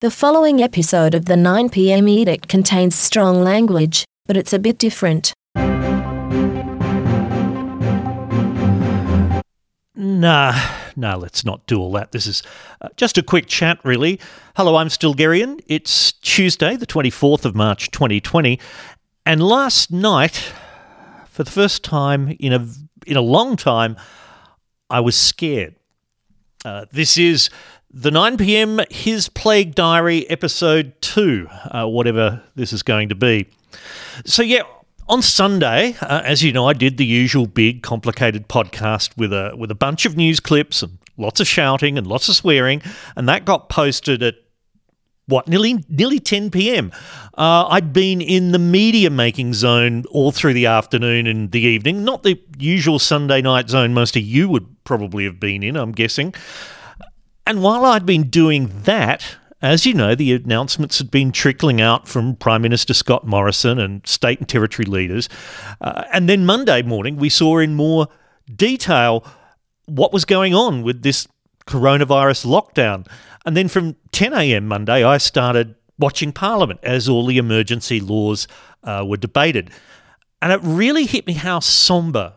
The following episode of the 9pm edict contains strong language, but it's a bit different. Nah, nah, let's not do all that. This is uh, just a quick chat, really. Hello, I'm Stilgherrian. It's Tuesday, the 24th of March 2020. And last night, for the first time in a, in a long time, I was scared. Uh, this is the 9 p.m. His Plague Diary, episode two, uh, whatever this is going to be. So, yeah, on Sunday, uh, as you know, I did the usual big, complicated podcast with a with a bunch of news clips and lots of shouting and lots of swearing, and that got posted at what nearly nearly 10 p.m. Uh, I'd been in the media making zone all through the afternoon and the evening, not the usual Sunday night zone most of you would probably have been in, I'm guessing. And while I'd been doing that, as you know, the announcements had been trickling out from Prime Minister Scott Morrison and state and territory leaders. Uh, and then Monday morning, we saw in more detail what was going on with this coronavirus lockdown. And then from 10 a.m. Monday, I started watching Parliament as all the emergency laws uh, were debated. And it really hit me how sombre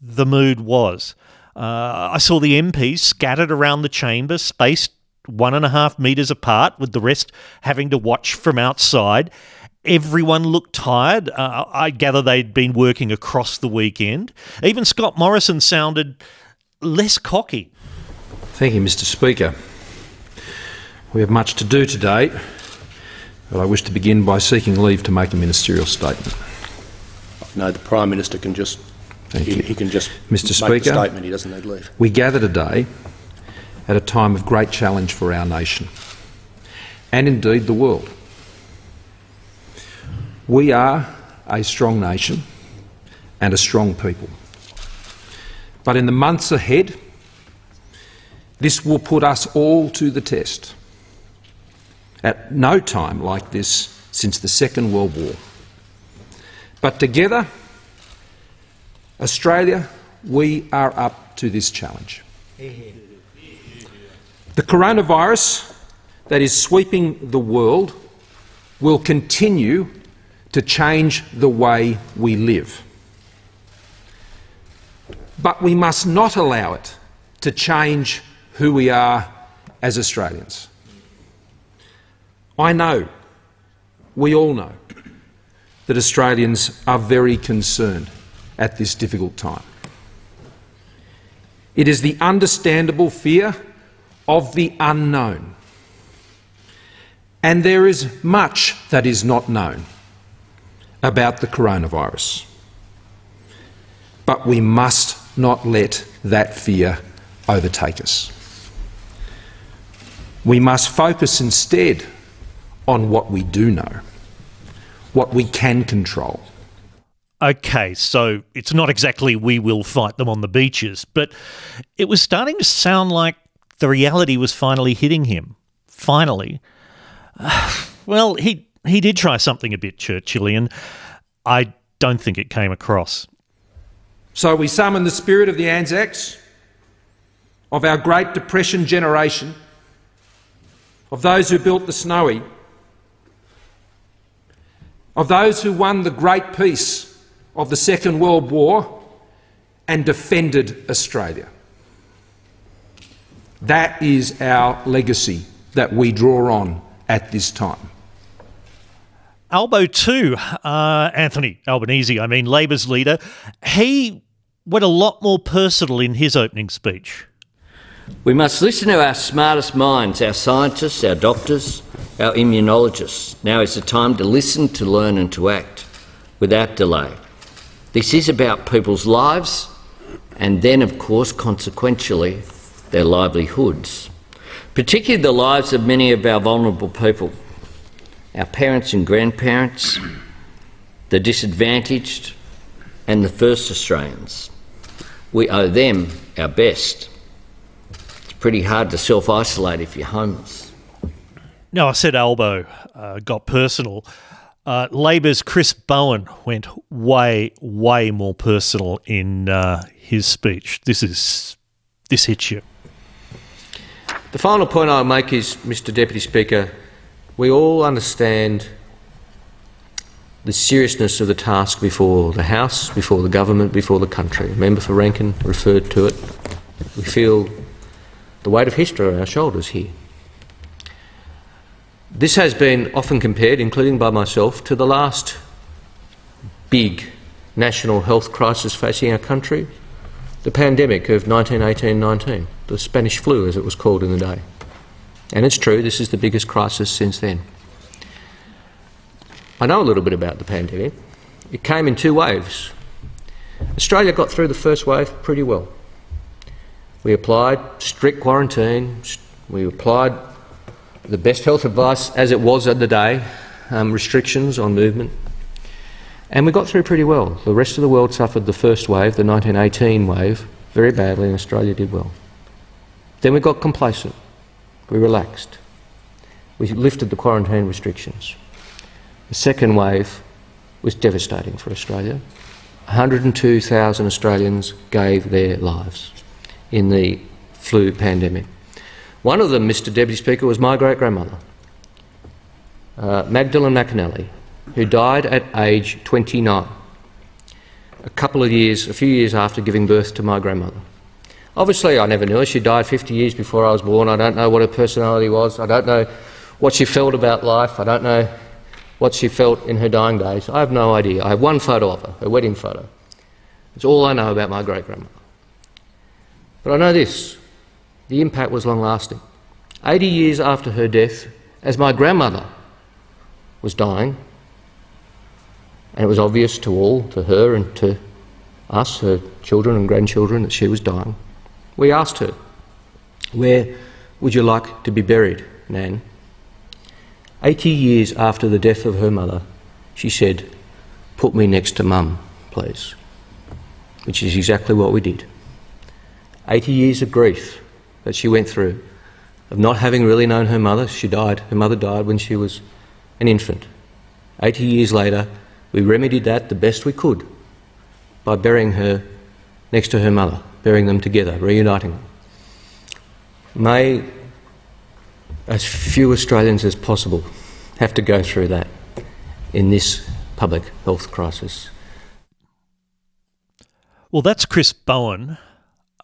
the mood was. Uh, I saw the MPs scattered around the chamber, spaced one and a half metres apart, with the rest having to watch from outside. Everyone looked tired. Uh, I gather they'd been working across the weekend. Even Scott Morrison sounded less cocky. Thank you, Mr. Speaker. We have much to do today, but I wish to begin by seeking leave to make a ministerial statement. No, the Prime Minister can just Thank he, you. he can just Mr. make the Speaker. statement. He doesn't need leave. We gather today at a time of great challenge for our nation and indeed the world. We are a strong nation and a strong people. But in the months ahead, this will put us all to the test. At no time like this since the Second World War. But together, Australia, we are up to this challenge. The coronavirus that is sweeping the world will continue to change the way we live. But we must not allow it to change who we are as Australians. I know, we all know, that Australians are very concerned at this difficult time. It is the understandable fear of the unknown. And there is much that is not known about the coronavirus. But we must not let that fear overtake us. We must focus instead on what we do know, what we can control. Okay, so it's not exactly we will fight them on the beaches, but it was starting to sound like the reality was finally hitting him. Finally. well, he he did try something a bit Churchillian. I don't think it came across. So we summon the spirit of the Anzacs, of our Great Depression generation, of those who built the Snowy, of those who won the Great Peace of the Second World War and defended Australia. That is our legacy that we draw on at this time. Albo too, uh, Anthony Albanese, I mean Labor's leader, he went a lot more personal in his opening speech. We must listen to our smartest minds, our scientists, our doctors, our immunologists. Now is the time to listen, to learn, and to act without delay. This is about people's lives and then, of course, consequentially, their livelihoods, particularly the lives of many of our vulnerable people, our parents and grandparents, the disadvantaged, and the first Australians. We owe them our best. It's pretty hard to self isolate if you're homeless. Now, I said Albo uh, got personal. Uh, Labor's Chris Bowen went way, way more personal in uh, his speech. This is this hits you. The final point I'll make is, Mr Deputy Speaker, We all understand the seriousness of the task before the House, before the government, before the country. Member for Rankin referred to it. We feel the weight of history on our shoulders here. This has been often compared, including by myself, to the last big national health crisis facing our country, the pandemic of 1918 19, the Spanish flu as it was called in the day. And it's true, this is the biggest crisis since then. I know a little bit about the pandemic. It came in two waves. Australia got through the first wave pretty well. We applied strict quarantine, we applied the best health advice as it was at the day, um, restrictions on movement, and we got through pretty well. The rest of the world suffered the first wave, the 1918 wave, very badly, and Australia did well. Then we got complacent. We relaxed. We lifted the quarantine restrictions. The second wave was devastating for Australia. 102,000 Australians gave their lives in the flu pandemic. One of them, Mr Deputy Speaker, was my great grandmother, uh, Magdalene McAnally, who died at age 29, a couple of years, a few years after giving birth to my grandmother. Obviously, I never knew her. She died 50 years before I was born. I don't know what her personality was. I don't know what she felt about life. I don't know what she felt in her dying days. I have no idea. I have one photo of her, her wedding photo. It's all I know about my great grandmother. But I know this the impact was long lasting. 80 years after her death, as my grandmother was dying, and it was obvious to all, to her and to us, her children and grandchildren, that she was dying, we asked her, Where would you like to be buried, Nan? 80 years after the death of her mother, she said, Put me next to Mum, please. Which is exactly what we did. 80 years of grief that she went through, of not having really known her mother. She died, her mother died when she was an infant. 80 years later, we remedied that the best we could by burying her next to her mother, burying them together, reuniting them. May as few Australians as possible have to go through that in this public health crisis. Well, that's Chris Bowen.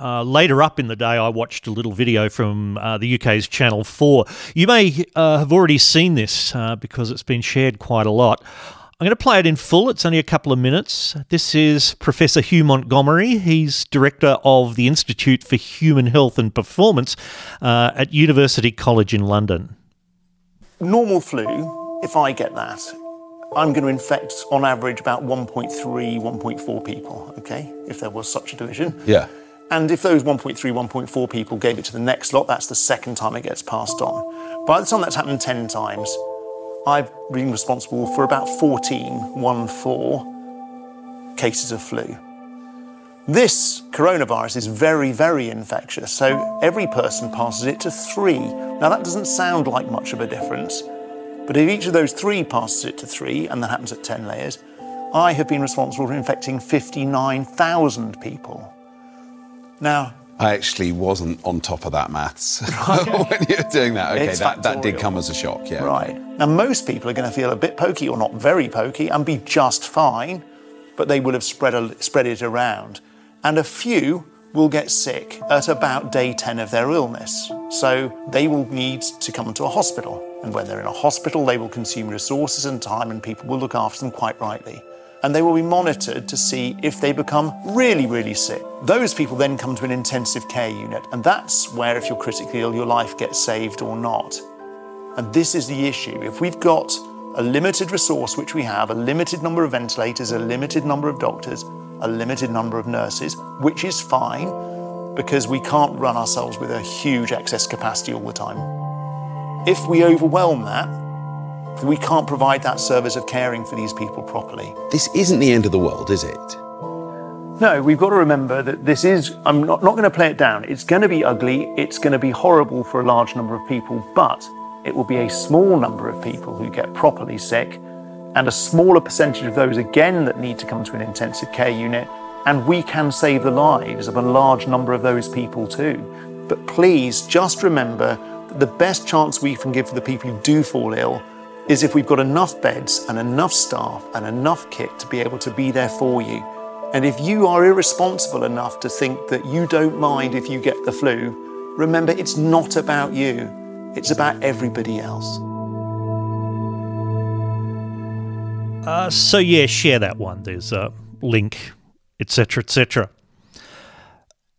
Uh, later up in the day, I watched a little video from uh, the UK's Channel 4. You may uh, have already seen this uh, because it's been shared quite a lot. I'm going to play it in full. It's only a couple of minutes. This is Professor Hugh Montgomery. He's director of the Institute for Human Health and Performance uh, at University College in London. Normal flu, if I get that, I'm going to infect on average about 1.3, 1.4 people, okay, if there was such a division. Yeah. And if those 1.3, 1.4 people gave it to the next lot, that's the second time it gets passed on. By the time that's happened 10 times, I've been responsible for about 14, 1 4 cases of flu. This coronavirus is very, very infectious, so every person passes it to three. Now, that doesn't sound like much of a difference, but if each of those three passes it to three, and that happens at 10 layers, I have been responsible for infecting 59,000 people. Now, I actually wasn't on top of that maths when you were doing that. Okay, It's that, that did come as a shock, yeah. Right. Now, most people are going to feel a bit pokey or not very pokey and be just fine, but they will have spread, a, spread it around. And a few will get sick at about day 10 of their illness. So they will need to come to a hospital. And when they're in a hospital, they will consume resources and time, and people will look after them quite rightly. And they will be monitored to see if they become really, really sick. Those people then come to an intensive care unit, and that's where, if you're critically ill, your life gets saved or not. And this is the issue. If we've got a limited resource, which we have, a limited number of ventilators, a limited number of doctors, a limited number of nurses, which is fine because we can't run ourselves with a huge excess capacity all the time. If we overwhelm that, we can't provide that service of caring for these people properly. This isn't the end of the world, is it? No, we've got to remember that this is, I'm not, not going to play it down. It's going to be ugly, it's going to be horrible for a large number of people, but it will be a small number of people who get properly sick, and a smaller percentage of those again that need to come to an intensive care unit. And we can save the lives of a large number of those people too. But please just remember that the best chance we can give for the people who do fall ill is if we've got enough beds and enough staff and enough kit to be able to be there for you. And if you are irresponsible enough to think that you don't mind if you get the flu, remember it's not about you, it's about everybody else. Uh, so yeah, share that one. There's a link, etc., etc.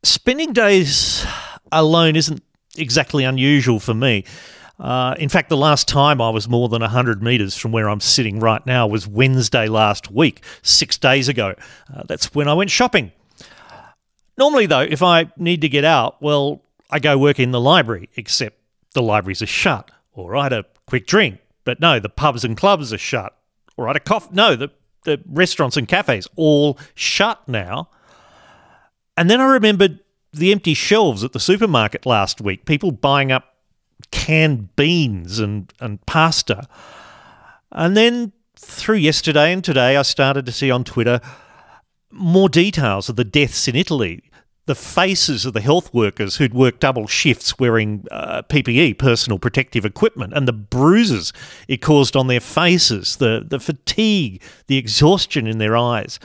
Spending days alone isn't exactly unusual for me. Uh, in fact, the last time I was more than 100 metres from where I'm sitting right now was Wednesday last week, six days ago. Uh, that's when I went shopping. Normally, though, if I need to get out, well, I go work in the library, except the libraries are shut. I had a quick drink, but no, the pubs and clubs are shut. I had a coffee. No, the, the restaurants and cafes all shut now. And then I remembered the empty shelves at the supermarket last week, people buying up canned beans and, and pasta. And then through yesterday and today, I started to see on Twitter more details of the deaths in Italy. The faces of the health workers who'd worked double shifts wearing uh, PPE, personal protective equipment, and the bruises it caused on their faces, the, the fatigue, the exhaustion in their eyes.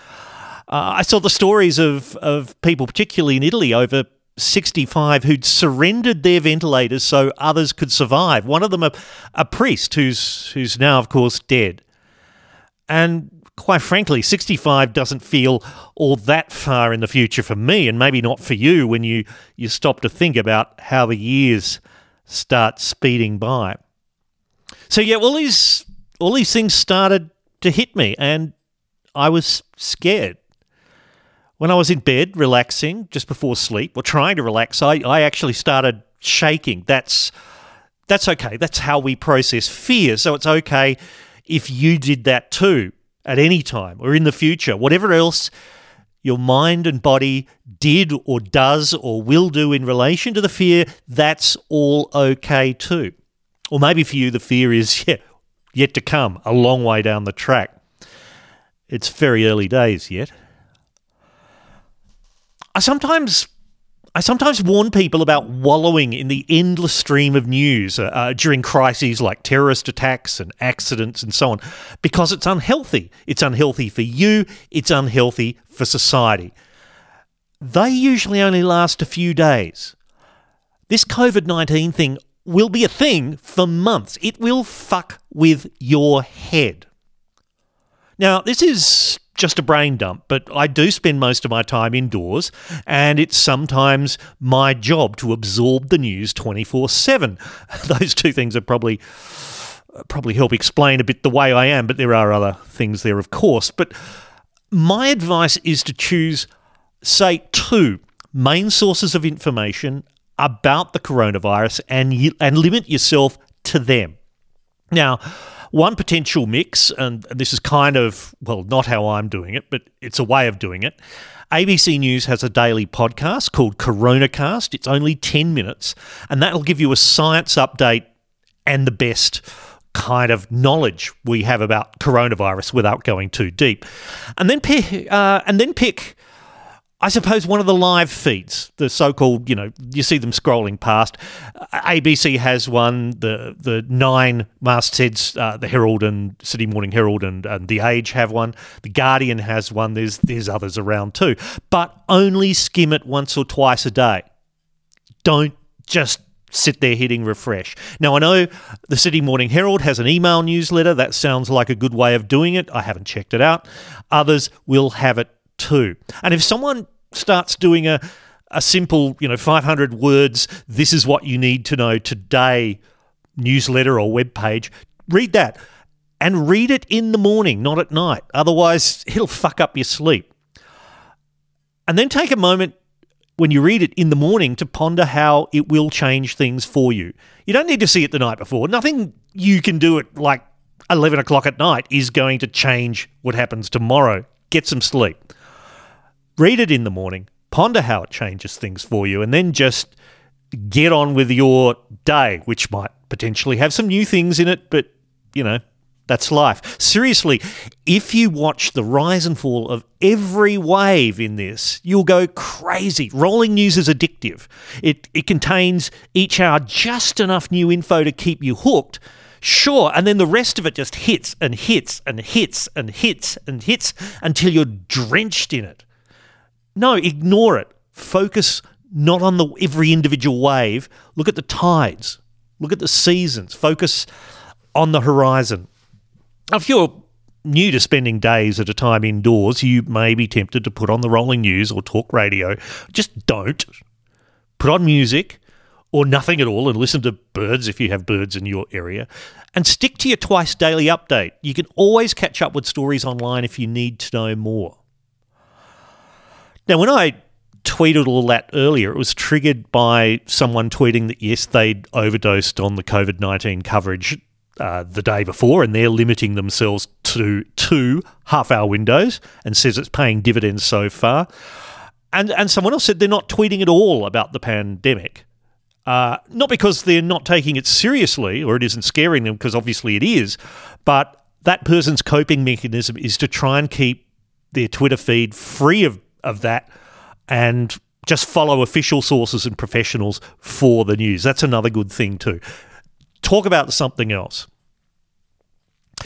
Uh, I saw the stories of, of people, particularly in Italy, over 65 who'd surrendered their ventilators so others could survive. One of them, a, a priest who's, who's now, of course, dead. And quite frankly, 65 doesn't feel all that far in the future for me, and maybe not for you when you, you stop to think about how the years start speeding by. So, yeah, all these, all these things started to hit me, and I was scared. When I was in bed relaxing just before sleep or trying to relax, I, I actually started shaking. That's that's okay. That's how we process fear. So it's okay if you did that too at any time or in the future. Whatever else your mind and body did or does or will do in relation to the fear, that's all okay too. Or maybe for you, the fear is yeah, yet to come, a long way down the track. It's very early days yet. I sometimes I sometimes warn people about wallowing in the endless stream of news uh, uh, during crises like terrorist attacks and accidents and so on, because it's unhealthy. It's unhealthy for you, it's unhealthy for society. They usually only last a few days. This COVID 19 thing will be a thing for months. It will fuck with your head. Now, this is just a brain dump, but I do spend most of my time indoors, and it's sometimes my job to absorb the news 24 7. Those two things are probably. Probably help explain a bit the way I am, but there are other things there, of course. But my advice is to choose, say, two main sources of information about the coronavirus and, and limit yourself to them. Now, one potential mix, and this is kind of, well, not how I'm doing it, but it's a way of doing it. ABC News has a daily podcast called Coronacast. It's only 10 minutes, and that'll give you a science update and the best kind of knowledge we have about coronavirus without going too deep. And then pick, uh, and then pick I suppose one of the live feeds, the so-called, you know, you see them scrolling past. ABC has one. The the nine mastheads, uh, the Herald and Sydney Morning Herald and, and the Age have one. The Guardian has one. There's there's others around too, but only skim it once or twice a day. Don't just sit there hitting refresh. Now I know the Sydney Morning Herald has an email newsletter. That sounds like a good way of doing it. I haven't checked it out. Others will have it too. And if someone starts doing a a simple, you know, 500 words, this is what you need to know today newsletter or web page, read that and read it in the morning, not at night. Otherwise, it'll fuck up your sleep. And then take a moment when you read it in the morning to ponder how it will change things for you. You don't need to see it the night before. Nothing you can do at like 11 o'clock at night is going to change what happens tomorrow. Get some sleep read it in the morning, ponder how it changes things for you, and then just get on with your day, which might potentially have some new things in it, but you know, That's life. Seriously, if you watch the rise and fall of every wave in this, you'll go crazy. Rolling news is addictive. It, it contains each hour just enough new info to keep you hooked. Sure, and then the rest of it just hits and hits and hits and hits and hits until you're drenched in it. No, ignore it. Focus not on the every individual wave. Look at the tides. Look at the seasons. Focus on the horizon. If you're new to spending days at a time indoors, you may be tempted to put on the rolling news or talk radio. Just don't. Put on music or nothing at all and listen to birds if you have birds in your area. And stick to your twice daily update. You can always catch up with stories online if you need to know more. Now, when I tweeted all that earlier, it was triggered by someone tweeting that yes, they'd overdosed on the COVID 19 coverage uh, the day before, and they're limiting themselves to two half hour windows and says it's paying dividends so far. And, and someone else said they're not tweeting at all about the pandemic. Uh, not because they're not taking it seriously or it isn't scaring them, because obviously it is, but that person's coping mechanism is to try and keep their Twitter feed free of, of that and just follow official sources and professionals for the news. That's another good thing, too. Talk about something else.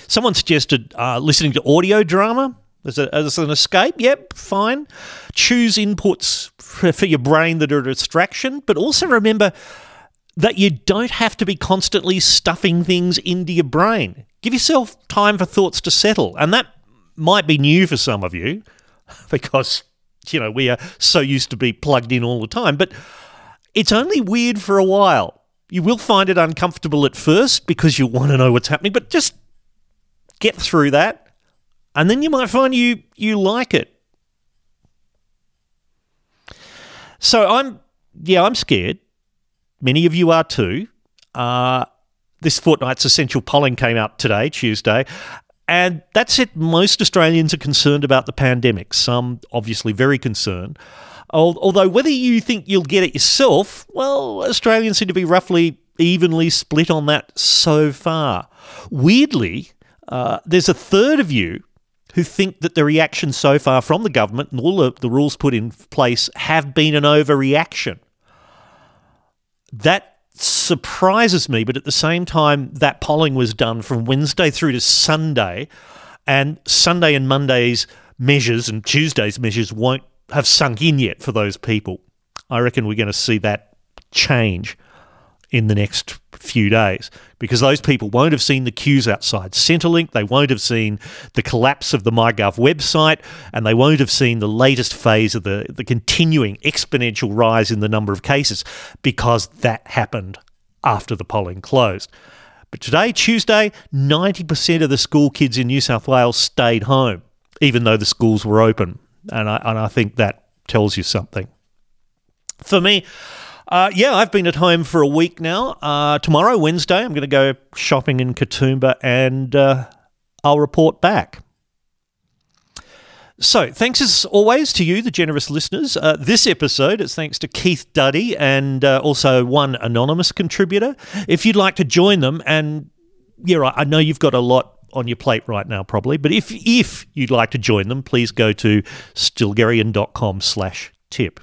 Someone suggested uh, listening to audio drama as, a, as an escape. Yep, fine. Choose inputs for, for your brain that are a distraction, but also remember that you don't have to be constantly stuffing things into your brain. Give yourself time for thoughts to settle. And that might be new for some of you because, you know, we are so used to be plugged in all the time. But it's only weird for a while. You will find it uncomfortable at first because you want to know what's happening, but just get through that. And then you might find you you like it. So I'm yeah, I'm scared. Many of you are too. Uh, this fortnight's essential polling came out today, Tuesday, and that's it. most Australians are concerned about the pandemic. Some obviously very concerned. Although whether you think you'll get it yourself, well, Australians seem to be roughly evenly split on that so far. Weirdly, uh, there's a third of you who think that the reaction so far from the government and all the, the rules put in place have been an overreaction. That surprises me, but at the same time, that polling was done from Wednesday through to Sunday, and Sunday and Monday's measures and Tuesday's measures won't have sunk in yet for those people. I reckon we're going to see that change in the next few days because those people won't have seen the queues outside Centrelink, they won't have seen the collapse of the MyGov website, and they won't have seen the latest phase of the, the continuing exponential rise in the number of cases because that happened after the polling closed. But today, Tuesday, 90% of the school kids in New South Wales stayed home, even though the schools were open. And I, and I think that tells you something. For me, uh, yeah, I've been at home for a week now. Uh, tomorrow, Wednesday, I'm going to go shopping in Katoomba and uh, I'll report back. So, thanks as always to you, the generous listeners. Uh, this episode is thanks to Keith Duddy and uh, also one anonymous contributor. If you'd like to join them, and yeah, I know you've got a lot on your plate right now, probably, but if if you'd like to join them, please go to stilgherrian.com slash tip.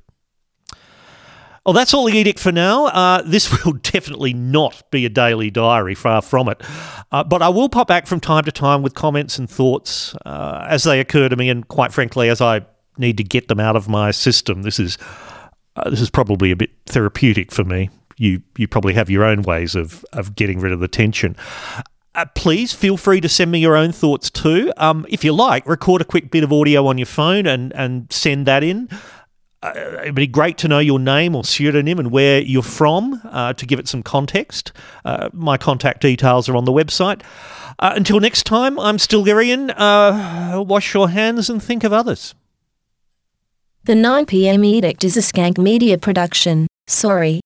Well, that's all the edict for now. Uh, this will definitely not be a daily diary, far from it. Uh, but I will pop back from time to time with comments and thoughts uh, as they occur to me, and quite frankly, as I need to get them out of my system. This is uh, this is probably a bit therapeutic for me. You you probably have your own ways of of getting rid of the tension. Uh, please feel free to send me your own thoughts too. Um, if you like, record a quick bit of audio on your phone and, and send that in uh, it'd be great to know your name or pseudonym and where you're from uh, to give it some context. Uh, my contact details are on the website. Uh, until next time, I'm Stilgherrian. Uh, wash your hands and think of others. The 9pm edict is a skank media production. Sorry.